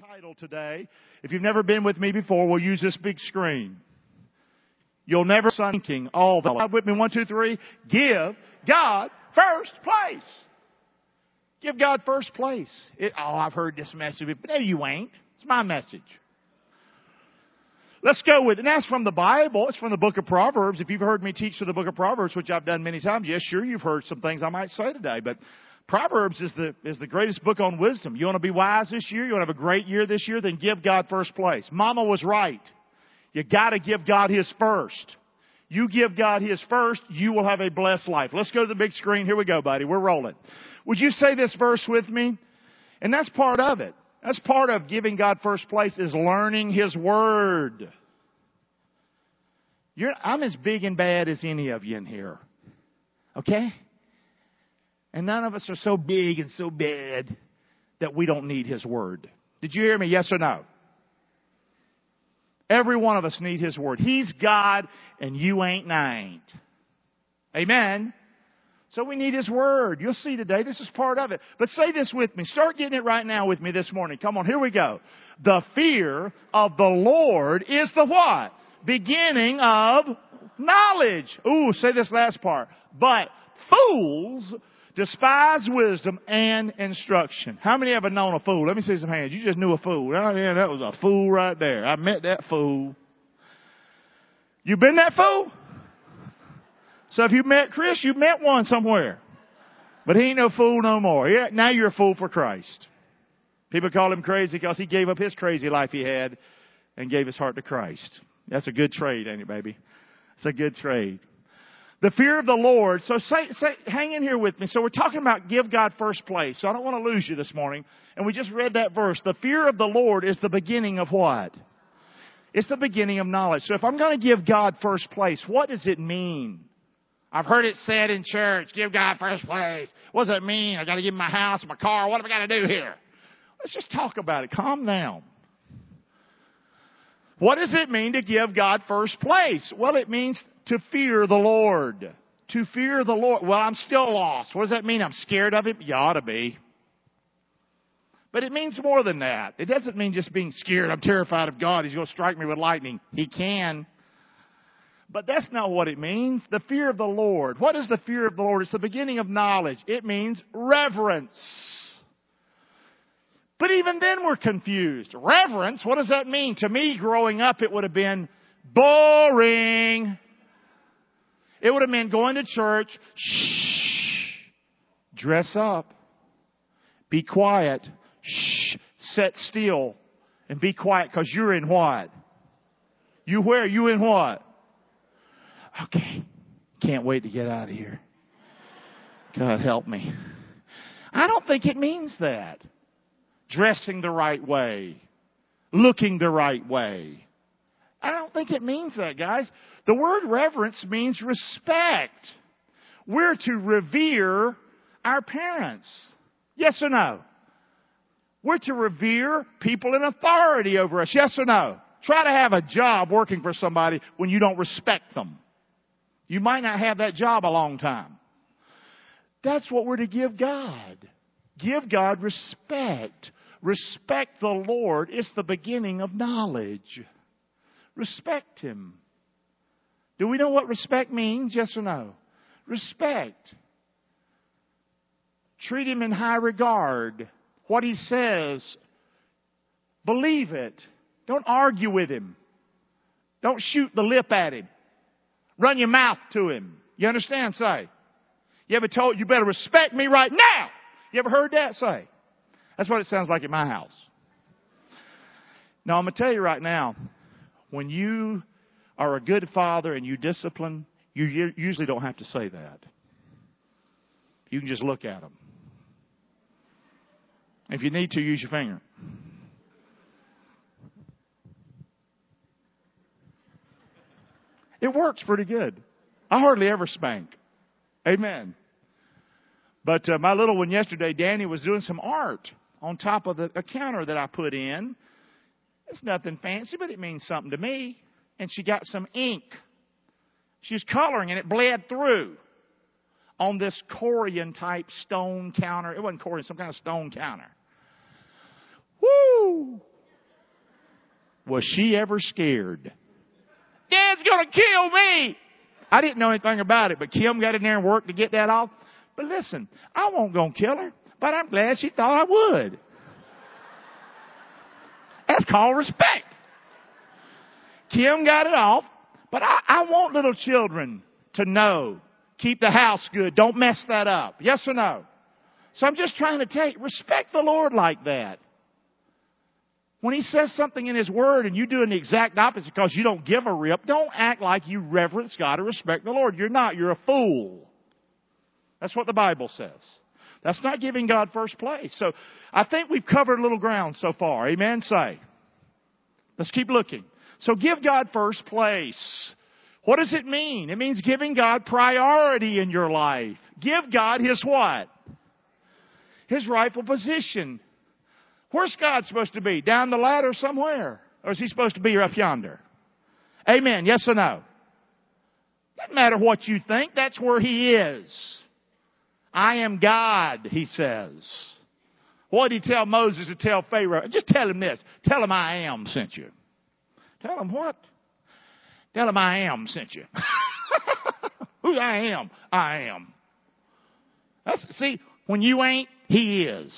title today. If you've never been with me before, we'll use this big screen. You'll never thinking all the with me. One, two, three. Give God first place. Give God first place. It, oh, I've heard this message, but no, you ain't. It's my message. Let's go with it. And that's from the Bible. It's from the book of Proverbs. If you've heard me teach through the book of Proverbs, which I've done many times, yes, sure, you've heard some things I might say today, but Proverbs is the, is the greatest book on wisdom. You want to be wise this year? You want to have a great year this year? Then give God first place. Mama was right. You gotta give God His first. You give God His first, you will have a blessed life. Let's go to the big screen. Here we go, buddy. We're rolling. Would you say this verse with me? And that's part of it. That's part of giving God first place is learning His Word. You're, I'm as big and bad as any of you in here. Okay? And none of us are so big and so bad that we don't need His Word. Did you hear me? Yes or no? Every one of us need His Word. He's God and you ain't nine. Amen. So we need His Word. You'll see today, this is part of it. But say this with me. Start getting it right now with me this morning. Come on, here we go. The fear of the Lord is the what? Beginning of knowledge. Ooh, say this last part. But fools despise wisdom and instruction. How many ever known a fool? Let me see some hands. You just knew a fool. Oh, yeah, that was a fool right there. I met that fool. You been that fool? So if you met Chris, you met one somewhere. But he ain't no fool no more. Yeah, now you're a fool for Christ. People call him crazy because he gave up his crazy life he had and gave his heart to Christ. That's a good trade, ain't it, baby? It's a good trade. The fear of the Lord. So say, say, hang in here with me. So we're talking about give God first place. So I don't want to lose you this morning. And we just read that verse. The fear of the Lord is the beginning of what? It's the beginning of knowledge. So if I'm going to give God first place, what does it mean? I've heard it said in church, give God first place. What does that mean? I got to give him my house, my car. What have I got to do here? Let's just talk about it. Calm down. What does it mean to give God first place? Well, it means to fear the Lord. To fear the Lord. Well, I'm still lost. What does that mean? I'm scared of Him? You ought to be. But it means more than that. It doesn't mean just being scared. I'm terrified of God. He's going to strike me with lightning. He can. But that's not what it means. The fear of the Lord. What is the fear of the Lord? It's the beginning of knowledge. It means reverence. But even then we're confused. Reverence, what does that mean? To me, growing up, it would have been boring. It would have meant going to church, shh, dress up, be quiet, shh, sit still, and be quiet because you're in what? You where? You in what? Okay. Can't wait to get out of here. God help me. I don't think it means that. Dressing the right way. Looking the right way. I don't think it means that, guys. The word reverence means respect. We're to revere our parents. Yes or no? We're to revere people in authority over us. Yes or no? Try to have a job working for somebody when you don't respect them. You might not have that job a long time. That's what we're to give God. Give God respect. Respect the Lord. It's the beginning of knowledge. Respect Him. Do we know what respect means? Yes or no? Respect. Treat Him in high regard. What He says, believe it. Don't argue with Him. Don't shoot the lip at Him. Run your mouth to Him. You understand? Say. You ever told, you better respect me right now? You ever heard that? Say. That's what it sounds like in my house. Now I'm going to tell you right now, when you are a good father and you discipline, you usually don't have to say that. You can just look at them. If you need to, use your finger. It works pretty good. I hardly ever spank. Amen. But uh, my little one yesterday, Danny, was doing some art on top of the a counter that I put in. It's nothing fancy, but it means something to me. And she got some ink. She was coloring and it bled through on this Corian type stone counter. It wasn't Corian, some kind of stone counter. Woo! Was she ever scared? Dad's gonna kill me! I didn't know anything about it, but Kim got in there and worked to get that off. But listen, I won't go kill her, but I'm glad she thought I would. That's called respect. Kim got it off, but I, I want little children to know, keep the house good, don't mess that up. Yes or no? So I'm just trying to take, respect the Lord like that. When he says something in his word and you're doing the exact opposite because you don't give a rip, don't act like you reverence God or respect the Lord. You're not. You're a fool. That's what the Bible says. That's not giving God first place. So I think we've covered a little ground so far. Amen. Say. Let's keep looking. So give God first place. What does it mean? It means giving God priority in your life. Give God His what? His rightful position. Where's God supposed to be? Down the ladder somewhere? Or is He supposed to be up yonder? Amen. Yes or no? Doesn't matter what you think. That's where He is. I am God, He says. What did He tell Moses to tell Pharaoh? Just tell him this. Tell him I am sent you. Tell him what? Tell him I am sent you. Who I am, I am. That's, see, when you ain't, He is.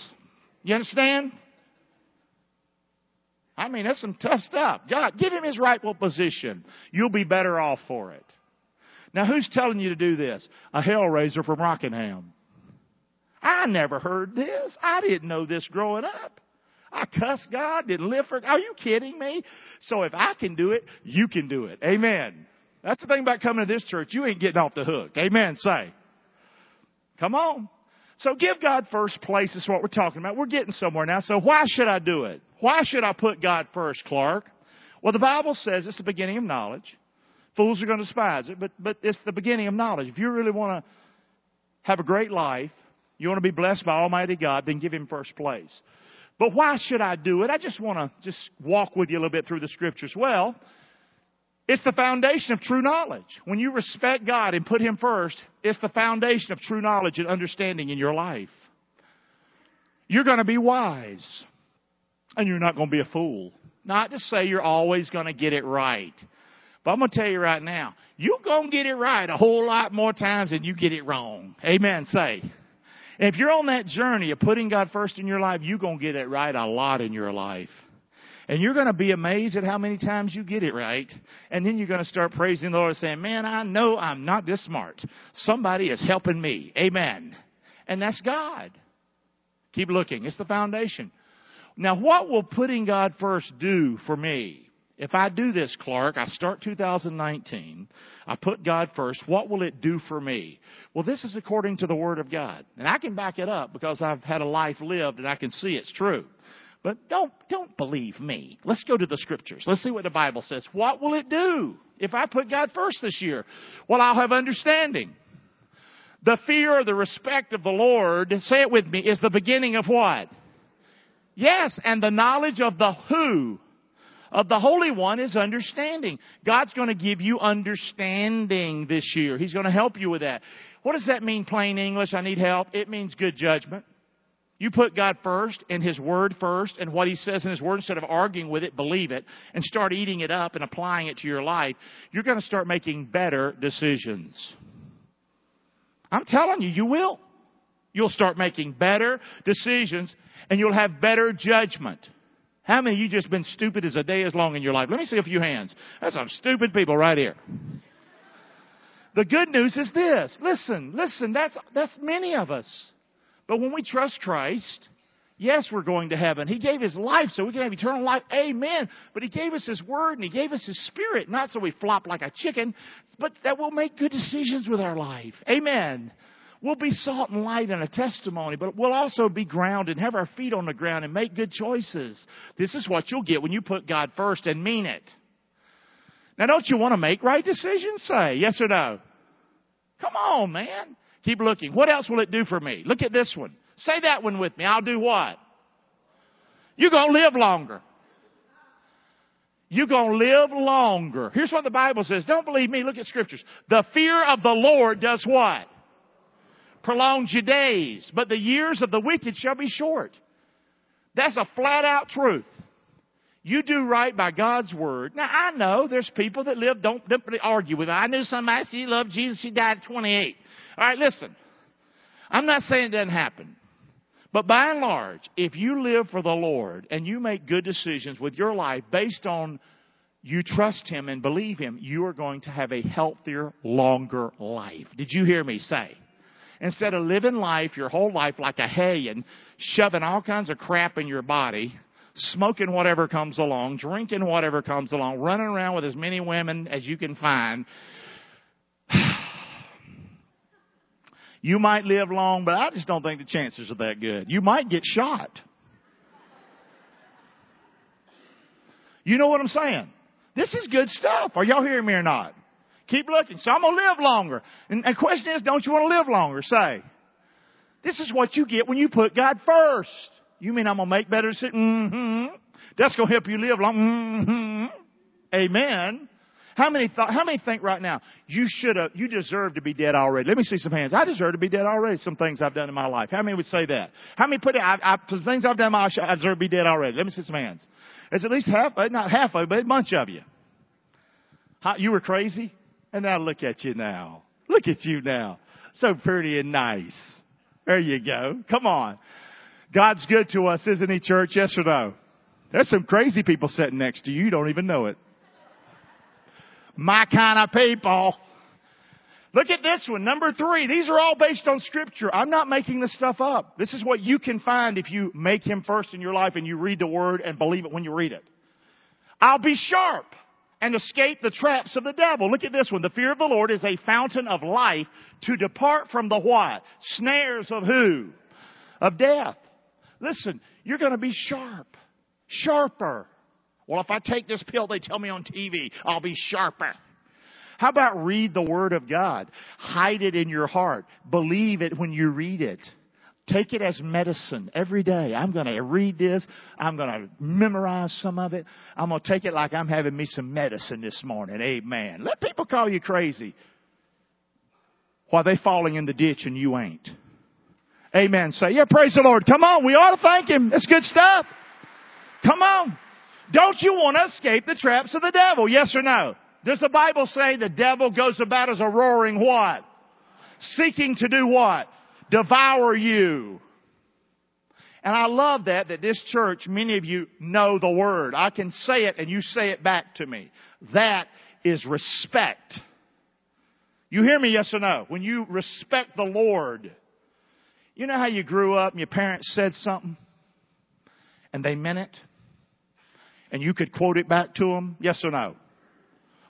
You understand? I mean, that's some tough stuff. God, give him his rightful position. You'll be better off for it. Now, who's telling you to do this? A hellraiser from Rockingham. I never heard this. I didn't know this growing up. I cuss God, didn't live for Are you kidding me? So if I can do it, you can do it. Amen. That's the thing about coming to this church. You ain't getting off the hook. Amen. Say. Come on. So give God first place is what we're talking about. We're getting somewhere now. So why should I do it? Why should I put God first, Clark? Well, the Bible says it's the beginning of knowledge. Fools are going to despise it, but, but it's the beginning of knowledge. If you really want to have a great life, you want to be blessed by Almighty God, then give Him first place. But why should I do it? I just want to just walk with you a little bit through the scriptures. Well, it's the foundation of true knowledge. When you respect God and put Him first, it's the foundation of true knowledge and understanding in your life. You're going to be wise. And you're not going to be a fool. Not to say you're always going to get it right. But I'm going to tell you right now, you're going to get it right a whole lot more times than you get it wrong. Amen. Say. And if you're on that journey of putting God first in your life, you're going to get it right a lot in your life. And you're going to be amazed at how many times you get it right. And then you're going to start praising the Lord saying, man, I know I'm not this smart. Somebody is helping me. Amen. And that's God. Keep looking. It's the foundation. Now, what will putting God first do for me? If I do this, Clark, I start 2019, I put God first, what will it do for me? Well, this is according to the Word of God. And I can back it up because I've had a life lived and I can see it's true. But don't, don't believe me. Let's go to the scriptures. Let's see what the Bible says. What will it do if I put God first this year? Well, I'll have understanding. The fear or the respect of the Lord, say it with me, is the beginning of what? Yes, and the knowledge of the who of the Holy One is understanding. God's going to give you understanding this year. He's going to help you with that. What does that mean, plain English? I need help. It means good judgment. You put God first and His Word first and what He says in His Word instead of arguing with it, believe it, and start eating it up and applying it to your life, you're going to start making better decisions. I'm telling you, you will. You'll start making better decisions and you'll have better judgment. How many of you just been stupid as a day is long in your life? Let me see a few hands. That's some stupid people right here. The good news is this. Listen, listen, that's, that's many of us. But when we trust Christ, yes, we're going to heaven. He gave His life so we can have eternal life. Amen. But He gave us His Word and He gave us His Spirit, not so we flop like a chicken, but that we'll make good decisions with our life. Amen. We'll be salt and light and a testimony, but we'll also be grounded, have our feet on the ground and make good choices. This is what you'll get when you put God first and mean it. Now don't you want to make right decisions? Say yes or no. Come on, man. Keep looking. What else will it do for me? Look at this one. Say that one with me. I'll do what? You're going to live longer. You're going to live longer. Here's what the Bible says. Don't believe me. Look at scriptures. The fear of the Lord does what? Prolongs your days, but the years of the wicked shall be short. That's a flat out truth. You do right by God's word. Now I know there's people that live don't, don't argue with. It. I knew somebody she loved Jesus. She died at 28. All right, listen. I'm not saying it doesn't happen. But by and large, if you live for the Lord and you make good decisions with your life based on you trust Him and believe Him, you are going to have a healthier, longer life. Did you hear me say? Instead of living life your whole life like a hay and shoving all kinds of crap in your body, smoking whatever comes along, drinking whatever comes along, running around with as many women as you can find, you might live long, but I just don't think the chances are that good. You might get shot. You know what I'm saying? This is good stuff. Are y'all hearing me or not? Keep looking. So I'm going to live longer. And the question is, don't you want to live longer? Say. This is what you get when you put God first. You mean I'm going to make better decisions? Mm-hmm. That's going to help you live long. Mm-hmm. Amen. How many thought, how many think right now, you should have, you deserve to be dead already? Let me see some hands. I deserve to be dead already. Some things I've done in my life. How many would say that? How many put it, I, I, some things I've done in my life, I deserve to be dead already. Let me see some hands. It's at least half, not half of it, but a bunch of you. How, you were crazy? And now look at you now. Look at you now. So pretty and nice. There you go. Come on. God's good to us, isn't he, church? Yes or no? There's some crazy people sitting next to you. You don't even know it. My kind of people. Look at this one, number three. These are all based on scripture. I'm not making this stuff up. This is what you can find if you make Him first in your life and you read the Word and believe it when you read it. I'll be sharp and escape the traps of the devil. Look at this one. The fear of the Lord is a fountain of life to depart from the what? Snares of who? Of death. Listen, you're going to be sharp. Sharper. Well, if I take this pill they tell me on TV, I'll be sharper. How about read the Word of God? Hide it in your heart. Believe it when you read it. Take it as medicine every day. I'm going to read this. I'm going to memorize some of it. I'm going to take it like I'm having me some medicine this morning. Amen. Let people call you crazy while they falling in the ditch and you ain't. Amen. Say, yeah, praise the Lord. Come on. We ought to thank Him. That's good stuff. Come on. Don't you want to escape the traps of the devil? Yes or no? Does the Bible say the devil goes about as a roaring what? Seeking to do what? Devour you. And I love that, that this church, many of you know the word. I can say it and you say it back to me. That is respect. You hear me, yes or no? When you respect the Lord, you know how you grew up and your parents said something and they meant it? And you could quote it back to them, yes or no?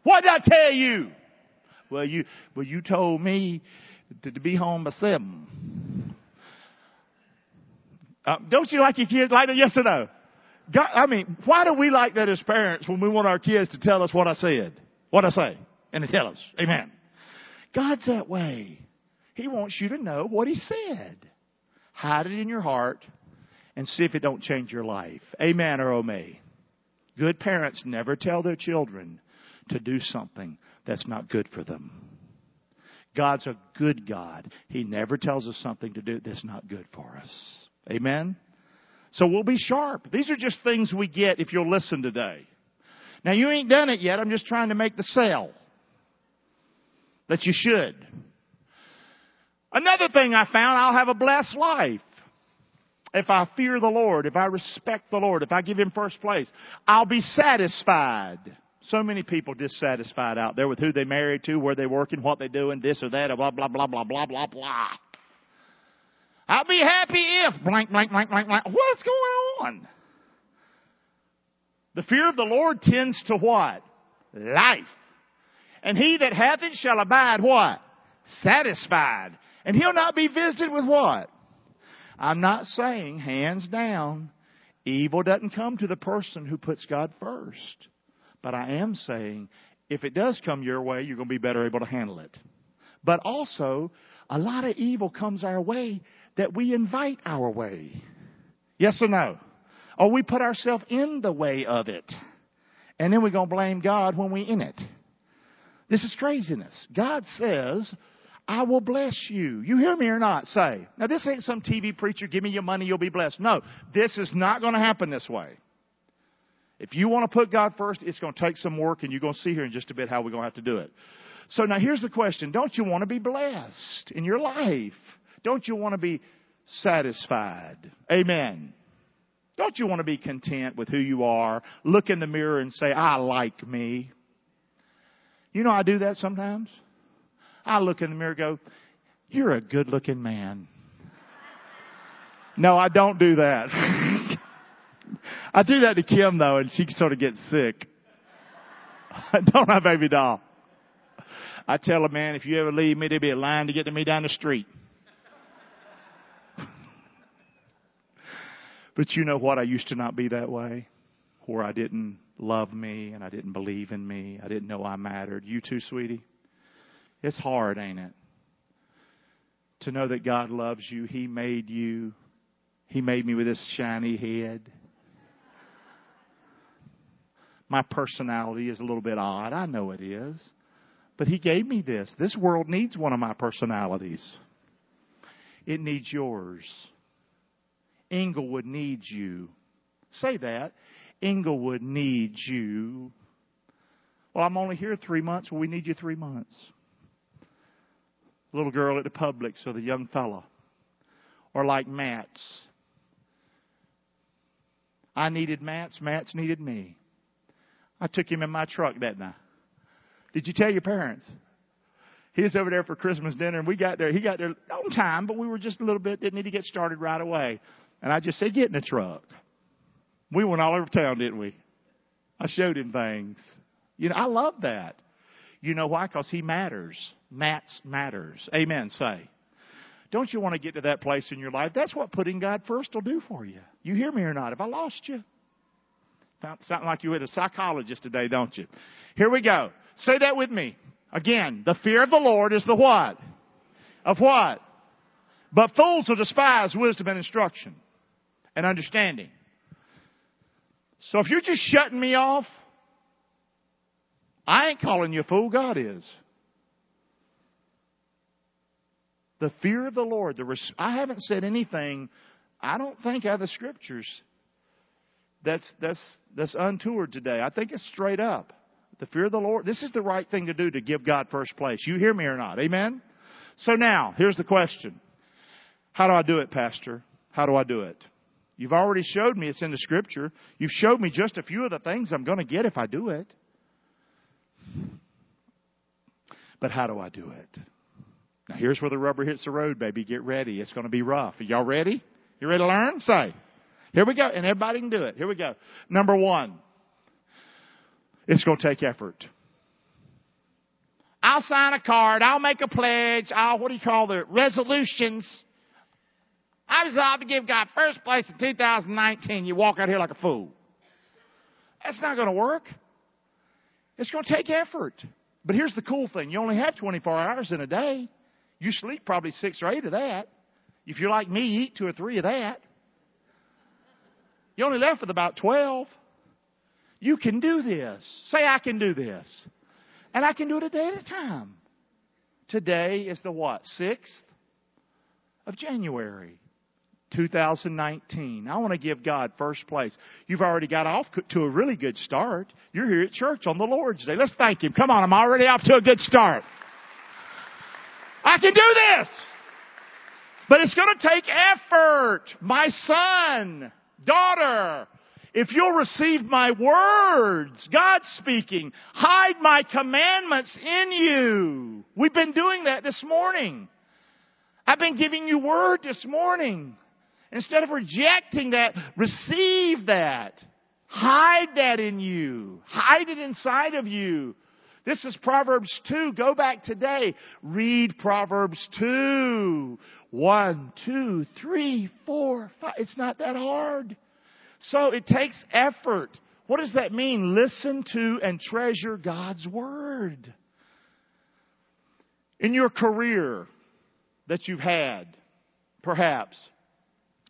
What did I tell you? Well, you, well, you told me to, to be home by seven. Uh, don't you like your kids like that? Yes or no? God, I mean, why do we like that as parents when we want our kids to tell us what I said? What I say? And to tell us. Amen. God's that way. He wants you to know what He said. Hide it in your heart and see if it don't change your life. Amen or oh me. Good parents never tell their children to do something that's not good for them. God's a good God. He never tells us something to do that's not good for us. Amen? So we'll be sharp. These are just things we get if you'll listen today. Now you ain't done it yet. I'm just trying to make the sale. That you should. Another thing I found, I'll have a blessed life. If I fear the Lord, if I respect the Lord, if I give Him first place, I'll be satisfied. So many people dissatisfied out there with who they married to, where they working, what they doing, this or that, blah, blah, blah, blah, blah, blah, blah. I'll be happy if blank, blank, blank, blank, blank. What's going on? The fear of the Lord tends to what? Life. And he that hath it shall abide what? Satisfied. And he'll not be visited with what? I'm not saying, hands down, evil doesn't come to the person who puts God first. But I am saying, if it does come your way, you're going to be better able to handle it. But also, a lot of evil comes our way that we invite our way. Yes or no? Or we put ourselves in the way of it. And then we're going to blame God when we're in it. This is craziness. God says, I will bless you. You hear me or not? Say. Now this ain't some TV preacher, give me your money, you'll be blessed. No, this is not going to happen this way. If you want to put God first, it's going to take some work, and you're going to see here in just a bit how we're going to have to do it. So now here's the question. Don't you want to be blessed in your life? Don't you want to be satisfied? Amen. Don't you want to be content with who you are? Look in the mirror and say, I like me. You know, I do that sometimes. I look in the mirror and go, You're a good looking man. No, I don't do that. I do that to Kim though, and she sort of gets sick. don't I, baby doll? I tell her, man, if you ever leave me, there'll be a line to get to me down the street. But you know what? I used to not be that way, where I didn't love me and I didn't believe in me. I didn't know I mattered. You too, sweetie? It's hard, ain't it? To know that God loves you. He made you. He made me with this shiny head. My personality is a little bit odd. I know it is. But He gave me this. This world needs one of my personalities. It needs yours. Englewood needs you. Say that. Englewood needs you. Well, I'm only here three months. Well, we need you three months. Little girl at the Publix or the young fella. Or like Matt's. I needed Matt's. Matt's needed me. I took him in my truck, that night. Did you tell your parents? He was over there for Christmas dinner and we got there. He got there on time, but we were just a little bit, didn't need to get started right away. And I just said, get in the truck. We went all over town, didn't we? I showed him things. You know, I love that. You know why? Because he matters. Matt's matters. Amen. Say. Don't you want to get to that place in your life? That's what putting God first will do for you. You hear me or not? Have I lost you? Sound like you had a psychologist today, don't you? Here we go. Say that with me. Again, the fear of the Lord is the what? Of what? But fools will despise wisdom and instruction and understanding. So if you're just shutting me off, I ain't calling you a fool, God is. The fear of the Lord, the res- I haven't said anything, I don't think out of the scriptures that's, that's, that's untoward today. I think it's straight up. The fear of the Lord, this is the right thing to do to give God first place. You hear me or not? Amen? So now, here's the question. How do I do it, Pastor? How do I do it? You've already showed me it's in the scripture. You've showed me just a few of the things I'm going to get if I do it. But how do I do it? Now here's where the rubber hits the road, baby. Get ready. It's going to be rough. Are y'all ready? You ready to learn? Say. Here we go. And everybody can do it. Here we go. Number one. It's going to take effort. I'll sign a card. I'll make a pledge. I'll, what do you call the resolutions? I resolved to give God first place in 2019. You walk out here like a fool. That's not going to work. It's going to take effort. But here's the cool thing. You only have 24 hours in a day. You sleep probably six or eight of that. If you're like me, eat two or three of that. You only left with about 12. You can do this. Say, I can do this. And I can do it a day at a time. Today is the what? 6th of January. 2019. I want to give God first place. You've already got off to a really good start. You're here at church on the Lord's Day. Let's thank Him. Come on, I'm already off to a good start. I can do this! But it's going to take effort. My son, daughter, if you'll receive my words, God speaking, hide my commandments in you. We've been doing that this morning. I've been giving you word this morning. Instead of rejecting that, receive that. Hide that in you. Hide it inside of you. This is Proverbs 2. Go back today. Read Proverbs 2. One, two, three, four, five. It's not that hard. So it takes effort. What does that mean? Listen to and treasure God's Word. In your career that you've had, perhaps,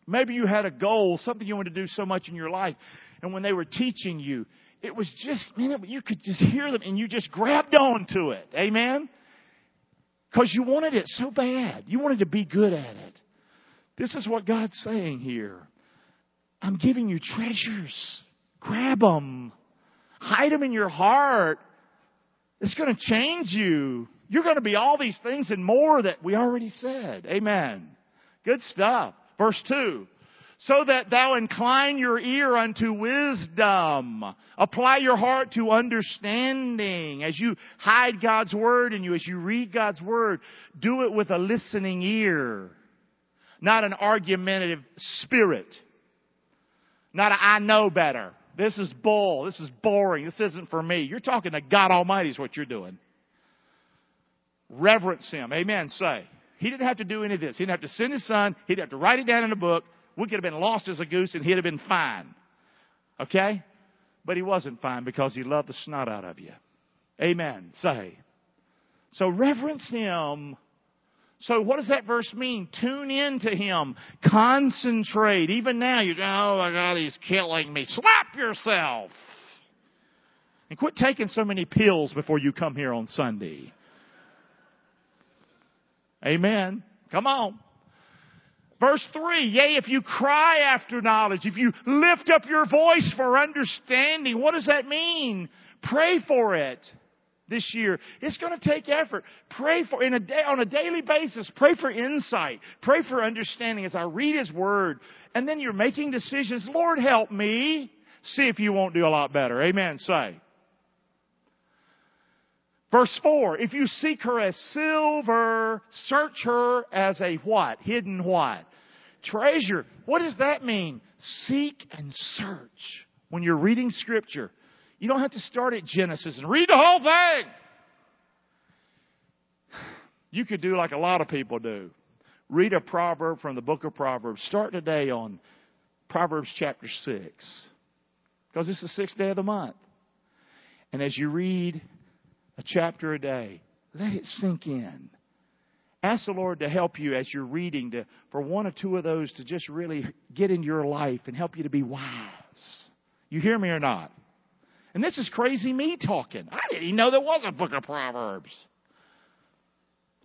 maybe you had a goal, something you wanted to do so much in your life, and when they were teaching you, it was just, man, you could just hear them and you just grabbed on to it. Amen? Because you wanted it so bad. You wanted to be good at it. This is what God's saying here. I'm giving you treasures. Grab them. hide them in your heart, it's going to change you. You're going to be all these things and more that we already said. Amen. Good stuff. Verse 2 so that thou incline your ear unto wisdom. Apply your heart to understanding. As you hide God's Word in you, as you read God's Word, do it with a listening ear. Not an argumentative spirit. Not a I know better. This is bull. This is boring. This isn't for me. You're talking to God Almighty is what you're doing. Reverence Him. Amen. Say. He didn't have to do any of this. He didn't have to send His Son. He didn't have to write it down in a book we could have been lost as a goose and he'd have been fine. Okay? But he wasn't fine because he loved the snot out of you. Amen. Say. So reverence him. So what does that verse mean? Tune in to him. Concentrate. Even now you go, oh my God, he's killing me. Slap yourself. And quit taking so many pills before you come here on Sunday. Amen. Come on. Verse 3, yea, if you cry after knowledge, if you lift up your voice for understanding, what does that mean? Pray for it this year. It's going to take effort. Pray for, in a day, on a daily basis, pray for insight. Pray for understanding as I read His Word. And then you're making decisions. Lord, help me. See if you won't do a lot better. Amen. Say. Verse 4, if you seek her as silver, search her as a what? Hidden what? Treasure. What does that mean? Seek and search. When you're reading scripture, you don't have to start at Genesis and read the whole thing. You could do like a lot of people do. Read a proverb from the book of Proverbs. Start today on Proverbs chapter 6. Because it's the sixth day of the month. And as you read a chapter a day. Let it sink in. Ask the Lord to help you as you're reading to, for one or two of those to just really get in your life and help you to be wise. You hear me or not? And this is crazy me talking. I didn't even know there was a book of Proverbs.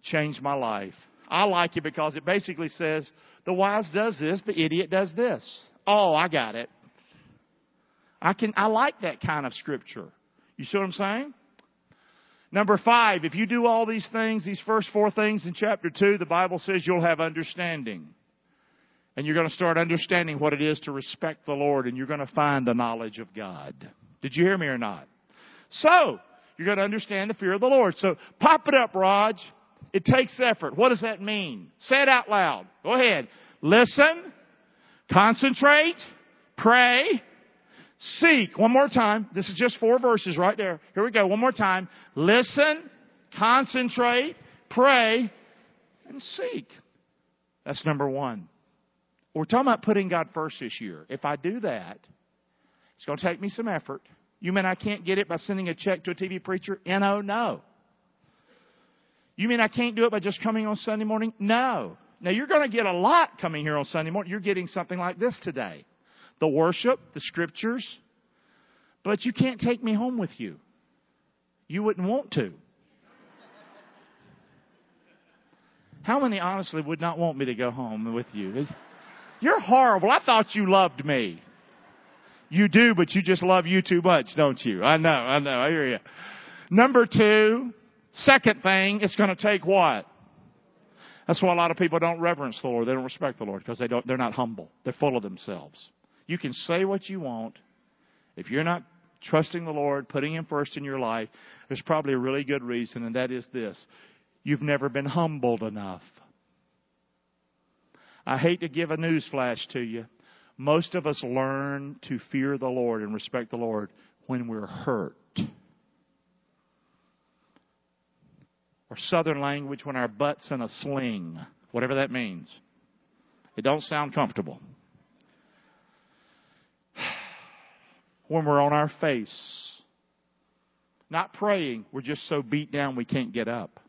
Changed my life. I like it because it basically says the wise does this, the idiot does this. Oh, I got it. I can I like that kind of scripture. You see what I'm saying? Number five, if you do all these things, these first four things in chapter two, the Bible says you'll have understanding. And you're going to start understanding what it is to respect the Lord and you're going to find the knowledge of God. Did you hear me or not? So, you're going to understand the fear of the Lord. So, pop it up, Raj. It takes effort. What does that mean? Say it out loud. Go ahead. Listen, concentrate, pray, Seek. One more time. This is just four verses right there. Here we go. One more time. Listen, concentrate, pray, and seek. That's number one. We're talking about putting God first this year. If I do that, it's going to take me some effort. You mean I can't get it by sending a check to a TV preacher? No, no. You mean I can't do it by just coming on Sunday morning? No. Now you're going to get a lot coming here on Sunday morning. You're getting something like this today the worship, the scriptures, but you can't take me home with you. You wouldn't want to. How many honestly would not want me to go home with you? You're horrible. I thought you loved me. You do, but you just love you too much, don't you? I know, I know, I hear you. Number two, second thing, it's going to take what? That's why a lot of people don't reverence the Lord. They don't respect the Lord because they don't, they're not humble. They're full of themselves. You can say what you want. If you're not trusting the Lord, putting Him first in your life, there's probably a really good reason, and that is this. You've never been humbled enough. I hate to give a news flash to you. Most of us learn to fear the Lord and respect the Lord when we're hurt. Or southern language when our butt's in a sling, whatever that means. It don't sound comfortable. When we're on our face. Not praying, we're just so beat down we can't get up.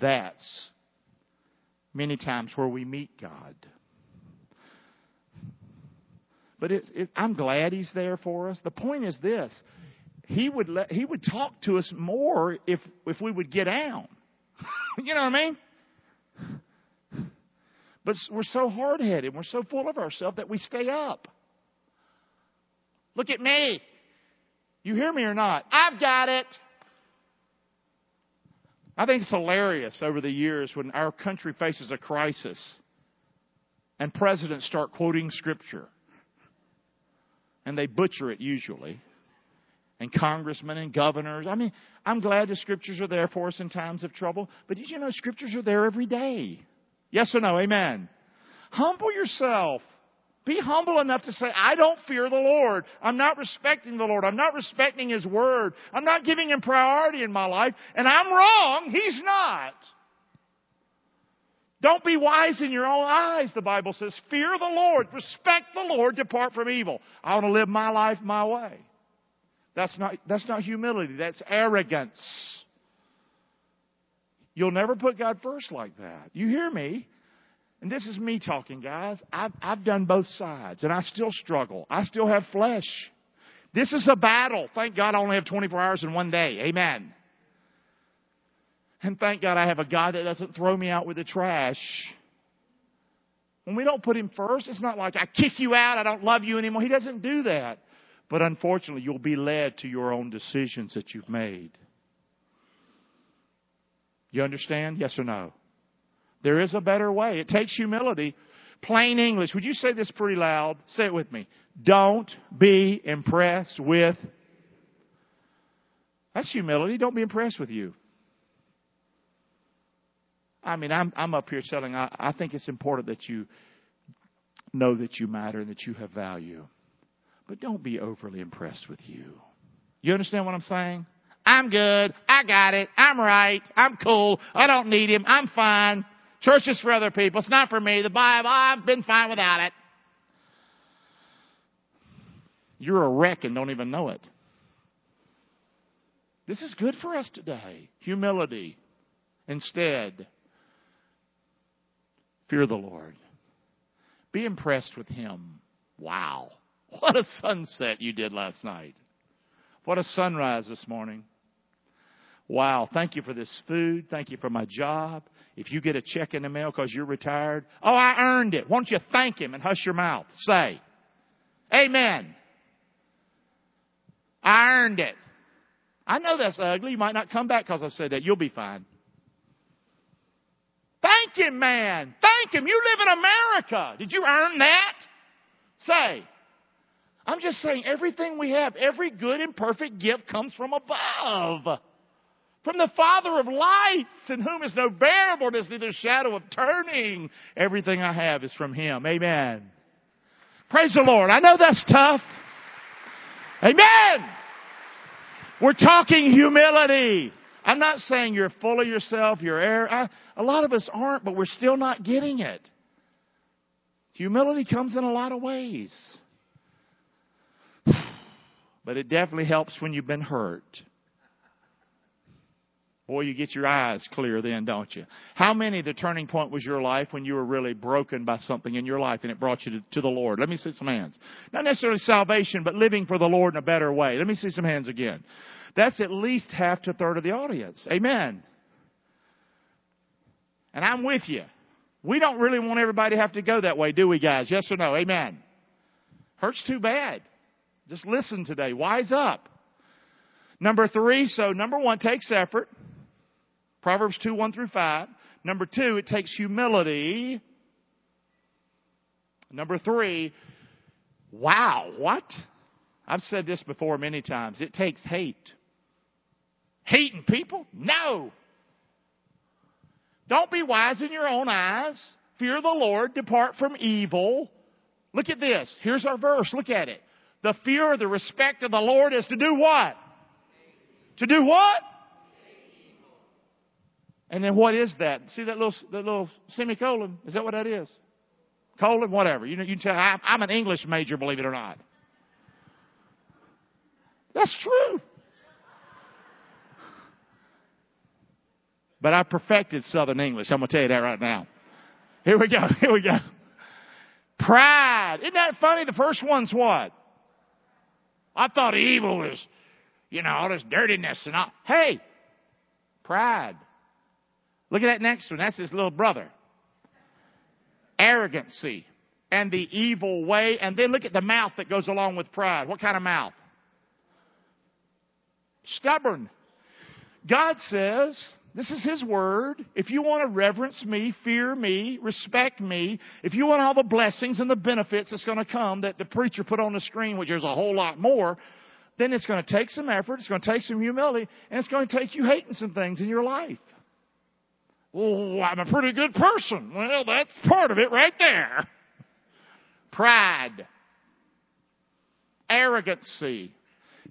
That's many times where we meet God. But it's, it, I'm glad He's there for us. The point is this: He would let, He would talk to us more if if we would get down. you know what I mean? But we're so hard headed, we're so full of ourselves that we stay up. Look at me. You hear me or not? I've got it. I think it's hilarious over the years when our country faces a crisis and presidents start quoting scripture. And they butcher it usually. And congressmen and governors. I mean, I'm glad the scriptures are there for us in times of trouble, but did you know scriptures are there every day? Yes or no? Amen. Humble yourself. Be humble enough to say, I don't fear the Lord. I'm not respecting the Lord. I'm not respecting His Word. I'm not giving Him priority in my life. And I'm wrong. He's not. Don't be wise in your own eyes, the Bible says. Fear the Lord. Respect the Lord. Depart from evil. I want to live my life my way. That's not, that's not humility. That's arrogance. You'll never put God first like that. You hear me? And this is me talking, guys. I've, I've done both sides, and I still struggle. I still have flesh. This is a battle. Thank God I only have 24 hours in one day. Amen. And thank God I have a God that doesn't throw me out with the trash. When we don't put Him first, it's not like I kick you out, I don't love you anymore. He doesn't do that. But unfortunately, you'll be led to your own decisions that you've made. You understand? Yes or no? There is a better way. It takes humility. Plain English. Would you say this pretty loud? Say it with me. Don't be impressed with. That's humility. Don't be impressed with you. I mean, I'm, I'm up here telling, I, I think it's important that you know that you matter and that you have value. But don't be overly impressed with you. You understand what I'm saying? I'm good. I got it. I'm right. I'm cool. I don't need him. I'm fine. Church is for other people. It's not for me. The Bible, I've been fine without it. You're a wreck and don't even know it. This is good for us today. Humility. Instead, fear the Lord. Be impressed with Him. Wow. What a sunset you did last night. What a sunrise this morning. Wow. Thank you for this food. Thank you for my job. If you get a check in the mail because you're retired, oh, I earned it. Won't you thank him and hush your mouth? Say, Amen. I earned it. I know that's ugly. You might not come back because I said that. You'll be fine. Thank him, man. Thank him. You live in America. Did you earn that? Say. I'm just saying everything we have, every good and perfect gift comes from above. From the Father of lights, in whom is no variableness, neither shadow of turning. Everything I have is from Him. Amen. Praise the Lord. I know that's tough. Amen. We're talking humility. I'm not saying you're full of yourself, you're air. I, a lot of us aren't, but we're still not getting it. Humility comes in a lot of ways. But it definitely helps when you've been hurt. Boy, you get your eyes clear then, don't you? How many the turning point was your life when you were really broken by something in your life and it brought you to, to, the Lord? Let me see some hands. Not necessarily salvation, but living for the Lord in a better way. Let me see some hands again. That's at least half to a third of the audience. Amen. And I'm with you. We don't really want everybody to have to go that way, do we, guys? Yes or no? Amen. Hurts too bad. Just listen today. Wise up. Number three, so number one takes effort. Proverbs 2, 1 through 5. Number two, it takes humility. Number three, wow, what? I've said this before many times. It takes hate. Hating people? No. Don't be wise in your own eyes. Fear the Lord. Depart from evil. Look at this. Here's our verse. Look at it. The fear the respect of the Lord is to do what? To do what? And then what is that? See that little that little semicolon? Is that what that is? Colon, whatever. You know, you tell. I, I'm an English major, believe it or not. That's true. But I perfected Southern English. I'm going to tell you that right now. Here we go. Here we go. Pride. Isn't that funny? The first one's what? I thought evil was, you know, all this dirtiness and all. Hey, pride. Look at that next one. That's his little brother. Arrogancy and the evil way. And then look at the mouth that goes along with pride. What kind of mouth? Stubborn. God says, this is His Word. If you want to reverence me, fear me, respect me, if you want all the blessings and the benefits that's going to come that the preacher put on the screen, which there's a whole lot more, then it's going to take some effort, it's going to take some humility, and it's going to take you hating some things in your life. Oh, I'm a pretty good person. Well, that's part of it right there. Pride. Arrogancy.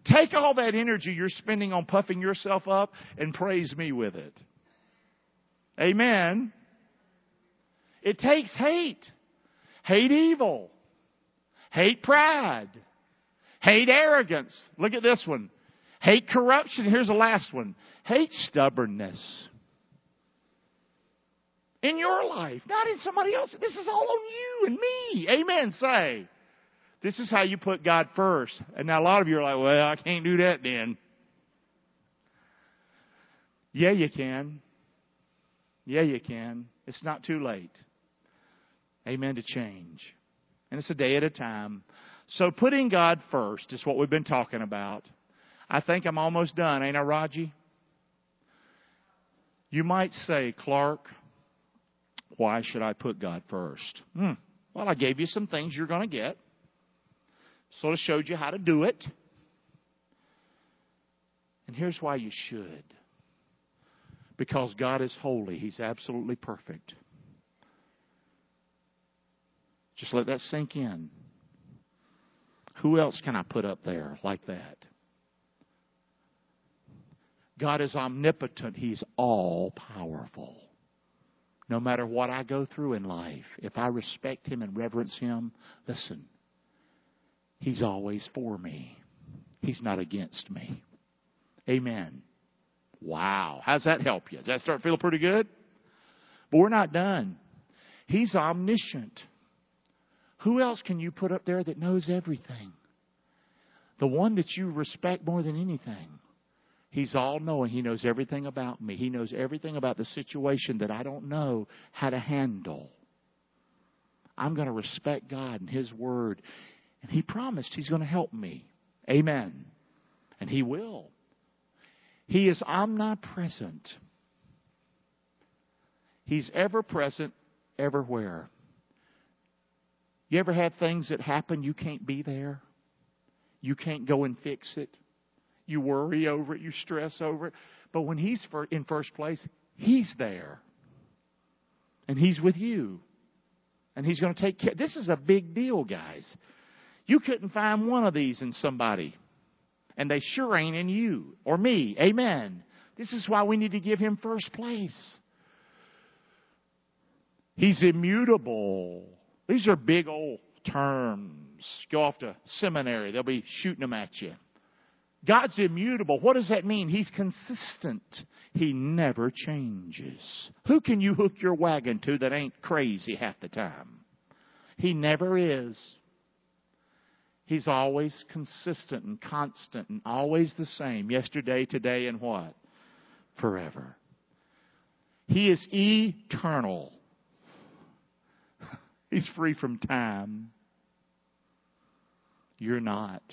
Take all that energy you're spending on puffing yourself up and praise me with it. Amen. It takes hate. Hate evil. Hate pride. Hate arrogance. Look at this one. Hate corruption. Here's the last one. Hate stubbornness. In your life, not in somebody else. This is all on you and me. Amen. Say. This is how you put God first. And now a lot of you are like, well, I can't do that then. Yeah, you can. Yeah, you can. It's not too late. Amen to change. And it's a day at a time. So putting God first is what we've been talking about. I think I'm almost done, ain't I, Raji? You might say, Clark, why should I put God first? Hmm. Well, I gave you some things you're going to get. Sort of showed you how to do it. And here's why you should. Because God is holy, He's absolutely perfect. Just let that sink in. Who else can I put up there like that? God is omnipotent. He's all powerful. No matter what I go through in life, if I respect Him and reverence Him, listen, He's always for me. He's not against me. Amen. Wow. How's that help you? Does that start feeling pretty good? But we're not done. He's omniscient. Who else can you put up there that knows everything? The one that you respect more than anything. He's all knowing. He knows everything about me. He knows everything about the situation that I don't know how to handle. I'm going to respect God and His Word. And He promised He's going to help me. Amen. And He will. He is omnipresent. He's ever present everywhere. You ever had things that happen you can't be there? You can't go and fix it. You worry over it, you stress over it. But when He's in first place, He's there. And He's with you. And He's going to take care. This is a big deal, guys. You couldn't find one of these in somebody. And they sure ain't in you or me. Amen. This is why we need to give him first place. He's immutable. These are big old terms. Go off to seminary, they'll be shooting them at you. God's immutable. What does that mean? He's consistent. He never changes. Who can you hook your wagon to that ain't crazy half the time? He never is. He's always consistent and constant and always the same. Yesterday, today, and what? Forever. He is eternal. He's free from time. You're not.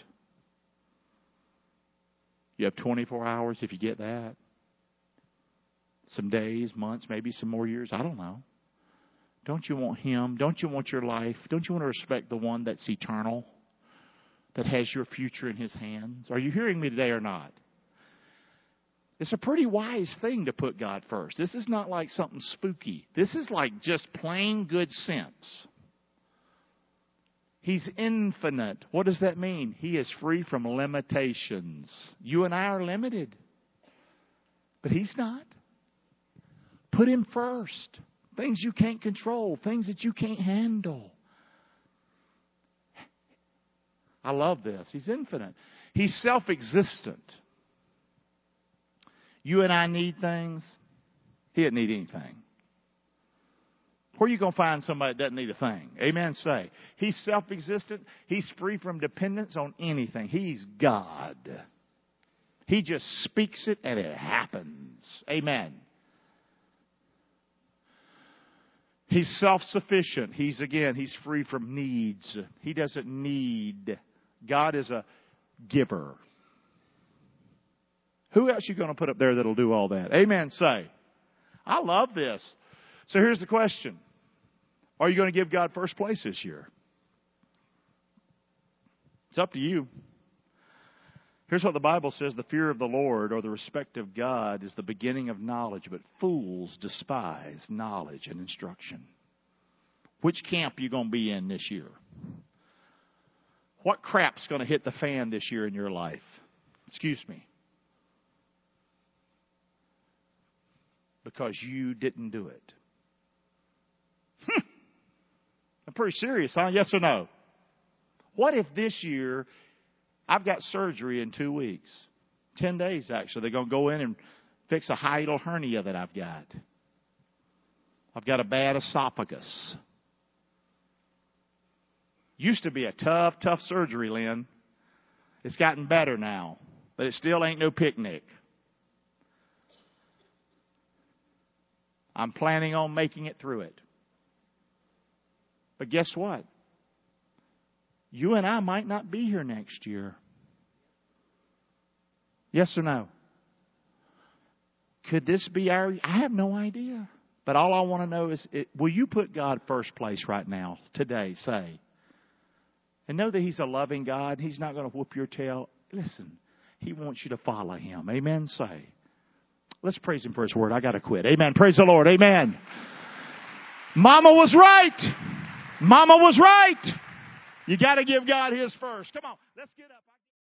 You have 24 hours if you get that. Some days, months, maybe some more years. I don't know. Don't you want Him? Don't you want your life? Don't you want to respect the one that's eternal? that has your future in His hands? Are you hearing me today or not? It's a pretty wise thing to put God first. This is not like something spooky. This is like just plain good sense. He's infinite. What does that mean? He is free from limitations. You and I are limited. But He's not. Put Him first. Things you can't control, things that you can't handle. I love this. He's infinite. He's self existent. You and I need things. He doesn't need anything. Where are you going to find somebody that doesn't need a thing? Amen. Say. He's self existent. He's free from dependence on anything. He's God. He just speaks it and it happens. Amen. He's self sufficient. He's, again, he's free from needs. He doesn't need God is a giver. Who else are you going to put up there that'll do all that? Amen. Say. I love this. So here's the question. Are you going to give God first place this year? It's up to you. Here's what the Bible says the fear of the Lord or the respect of God is the beginning of knowledge, but fools despise knowledge and instruction. Which camp are you going to be in this year? What crap's going to hit the fan this year in your life? Excuse me. Because you didn't do it. Hmm. I'm pretty serious, huh? Yes or no? What if this year I've got surgery in two weeks? Ten days, actually. They're going to go in and fix a hiatal hernia that I've got. I've got a bad esophagus. Used to be a tough, tough surgery, Lynn. It's gotten better now, but it still ain't no picnic. I'm planning on making it through it. But guess what? You and I might not be here next year. Yes or no? Could this be our? I have no idea. But all I want to know is, it, will you put God first place right now, today? Say. And know that He's a loving God. He's not going to whoop your tail. Listen, He wants you to follow Him. Amen. Say. Let's praise Him for His word. I got to quit. Amen. Praise the Lord. Amen. Mama was right. Mama was right. You got to give God His first. Come on. Let's get up.